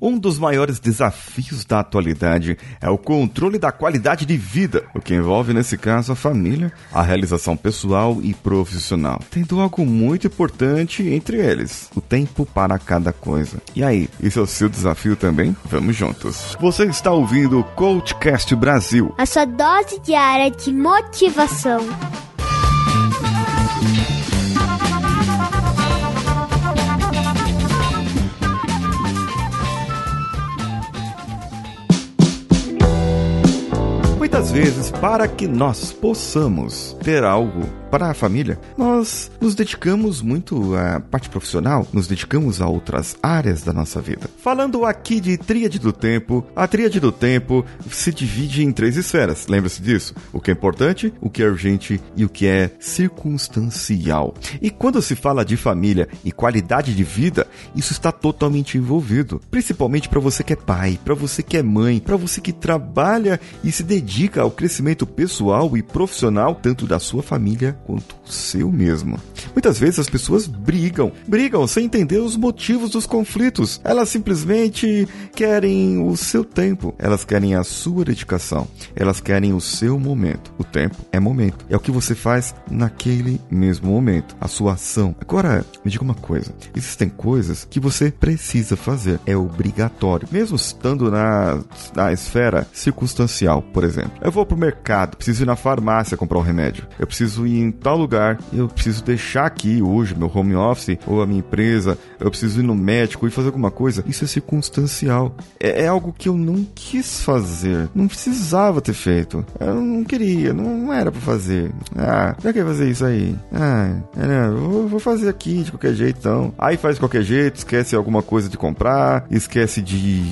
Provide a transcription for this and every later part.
Um dos maiores desafios da atualidade é o controle da qualidade de vida, o que envolve, nesse caso, a família, a realização pessoal e profissional, tendo algo muito importante entre eles: o tempo para cada coisa. E aí, esse é o seu desafio também? Vamos juntos. Você está ouvindo o Coachcast Brasil a sua dose diária de motivação. Vezes, para que nós possamos ter algo para a família, nós nos dedicamos muito à parte profissional, nos dedicamos a outras áreas da nossa vida. Falando aqui de tríade do tempo, a tríade do tempo se divide em três esferas. Lembra-se disso? O que é importante, o que é urgente e o que é circunstancial. E quando se fala de família e qualidade de vida, isso está totalmente envolvido. Principalmente para você que é pai, para você que é mãe, para você que trabalha e se dedica ao crescimento pessoal e profissional tanto da sua família quanto o seu mesmo. Muitas vezes as pessoas brigam, brigam sem entender os motivos dos conflitos. Elas simplesmente querem o seu tempo, elas querem a sua dedicação, elas querem o seu momento. O tempo é momento, é o que você faz naquele mesmo momento, a sua ação. Agora, me diga uma coisa: existem coisas que você precisa fazer, é obrigatório, mesmo estando na, na esfera circunstancial, por exemplo. Eu vou pro mercado, preciso ir na farmácia comprar um remédio, eu preciso ir em tal lugar, eu preciso deixar aqui hoje meu home office ou a minha empresa, eu preciso ir no médico e fazer alguma coisa. Isso é circunstancial. É, é algo que eu não quis fazer, não precisava ter feito. Eu não queria, não, não era para fazer. Ah, já quer fazer isso aí? Ah, é, vou, vou fazer aqui de qualquer jeito então. Aí faz de qualquer jeito, esquece alguma coisa de comprar, esquece de,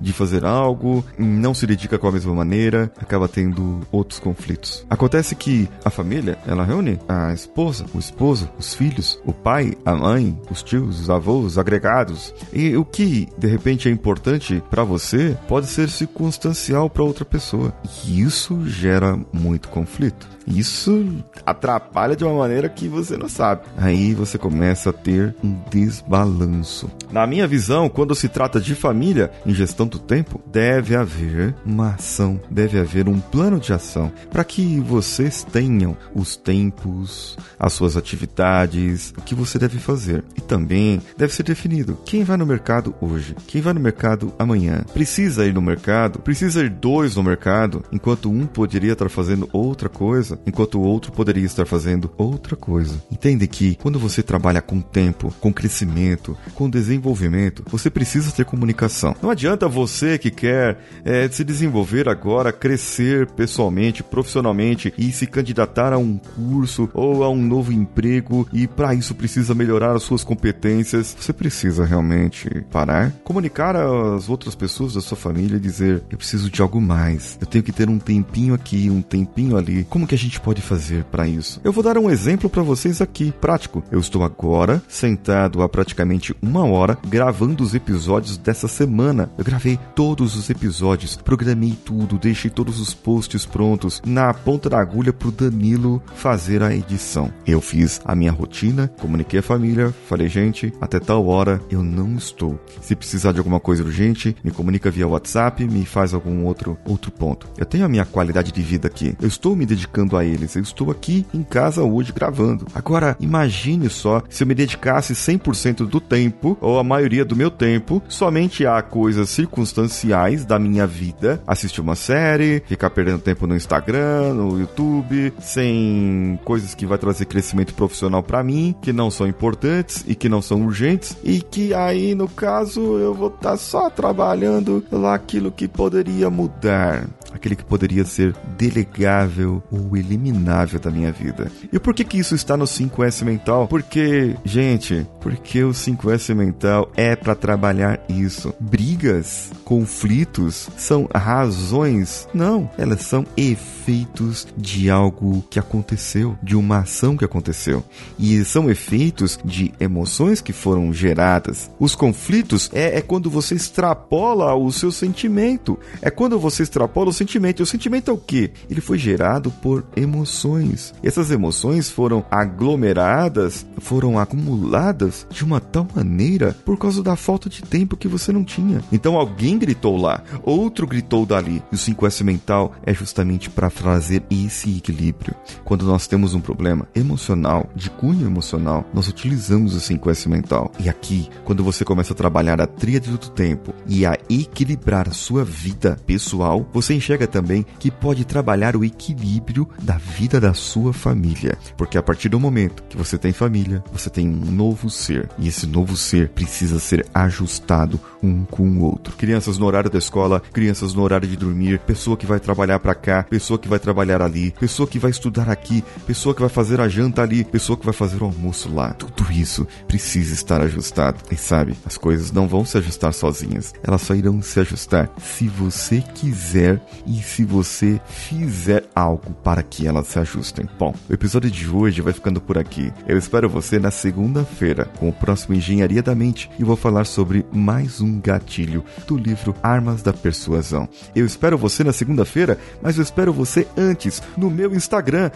de fazer algo, não se dedica com a mesma maneira, acaba tendo outros conflitos. Acontece que a família, ela reúne a esposa, o esposo, os filhos, o pai, a mãe, os tios, os avós, os agregados. E o que de repente é importante para você pode ser circunstancial para outra pessoa. E isso gera muito conflito. Isso atrapalha de uma maneira que você não sabe. Aí você começa a ter um desbalanço. Na minha visão, quando se trata de família em gestão do tempo, deve haver uma ação, deve haver um plano de ação para que vocês tenham os tempos, as suas atividades, o que você deve fazer. E também deve ser definido quem vai no mercado hoje, quem vai no mercado amanhã. Precisa ir no mercado, precisa ir dois no mercado, enquanto um poderia estar fazendo outra coisa, enquanto o outro poderia estar fazendo outra coisa. Entende que quando você trabalha com tempo, com crescimento, com desenvolvimento, você precisa ter comunicação. Não adianta você que quer é, se desenvolver agora, crescer pessoalmente, profissionalmente e se candidatar a um curso ou a um novo emprego e para isso precisa melhorar as suas competências. Você precisa realmente parar, comunicar às outras pessoas da sua família e dizer: eu preciso de algo mais. Eu tenho que ter um tempinho aqui, um tempinho ali. Como que a gente pode fazer para isso? Eu vou dar um exemplo para vocês aqui, prático. Eu estou agora sentado há praticamente uma hora gravando os episódios dessa semana. Eu gravei todos os episódios, programei tudo, deixei todos os posts prontos na ponta da agulha pro Danilo fazer a edição. Eu fiz a minha rotina, comuniquei a família, falei, gente, até tal hora eu não estou. Se precisar de alguma coisa urgente, me comunica via WhatsApp, me faz algum outro outro ponto. Eu tenho a minha qualidade de vida aqui. Eu estou me dedicando a eles. Eu estou aqui em casa hoje gravando. Agora, imagine só se eu me dedicasse 100% do tempo, ou a maioria do meu tempo, somente a coisas circunstanciais da minha vida. Assistir uma série, ficar perdendo tempo no Instagram, no YouTube, sem coisas que vai trazer crescimento profissional para mim, que não são importantes e que não são urgentes, e que aí, no caso, eu vou estar tá só trabalhando lá aquilo que poderia mudar aquele que poderia ser delegável ou eliminável da minha vida. E por que que isso está no 5S mental? Porque, gente, porque o 5S mental é para trabalhar isso. Brigas, conflitos são razões? Não, elas são efeitos de algo que aconteceu, de uma ação que aconteceu. E são efeitos de emoções que foram geradas. Os conflitos é, é quando você extrapola o seu sentimento. É quando você extrapola o sentimento sentimento. E o sentimento é o quê? Ele foi gerado por emoções. E essas emoções foram aglomeradas, foram acumuladas de uma tal maneira por causa da falta de tempo que você não tinha. Então alguém gritou lá, outro gritou dali. E o 5S mental é justamente para trazer esse equilíbrio. Quando nós temos um problema emocional, de cunho emocional, nós utilizamos o 5S mental. E aqui, quando você começa a trabalhar a tríade do tempo e a equilibrar a sua vida pessoal, você enxerga também que pode trabalhar o equilíbrio da vida da sua família. Porque a partir do momento que você tem família, você tem um novo ser. E esse novo ser precisa ser ajustado um com o outro. Crianças no horário da escola, crianças no horário de dormir, pessoa que vai trabalhar para cá, pessoa que vai trabalhar ali, pessoa que vai estudar aqui, pessoa que vai fazer a janta ali, pessoa que vai fazer o almoço lá. Tudo isso precisa estar ajustado. E sabe, as coisas não vão se ajustar sozinhas. Elas só irão se ajustar se você quiser e se você fizer algo para que elas se ajustem. Bom, o episódio de hoje vai ficando por aqui. Eu espero você na segunda-feira com o próximo Engenharia da Mente e vou falar sobre mais um gatilho do livro Armas da Persuasão. Eu espero você na segunda-feira, mas eu espero você antes no meu Instagram,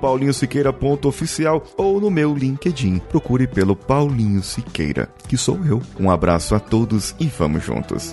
paulinhosiqueira.oficial ou no meu LinkedIn. Procure pelo Paulinho Siqueira, que sou eu. Um abraço a todos e vamos juntos.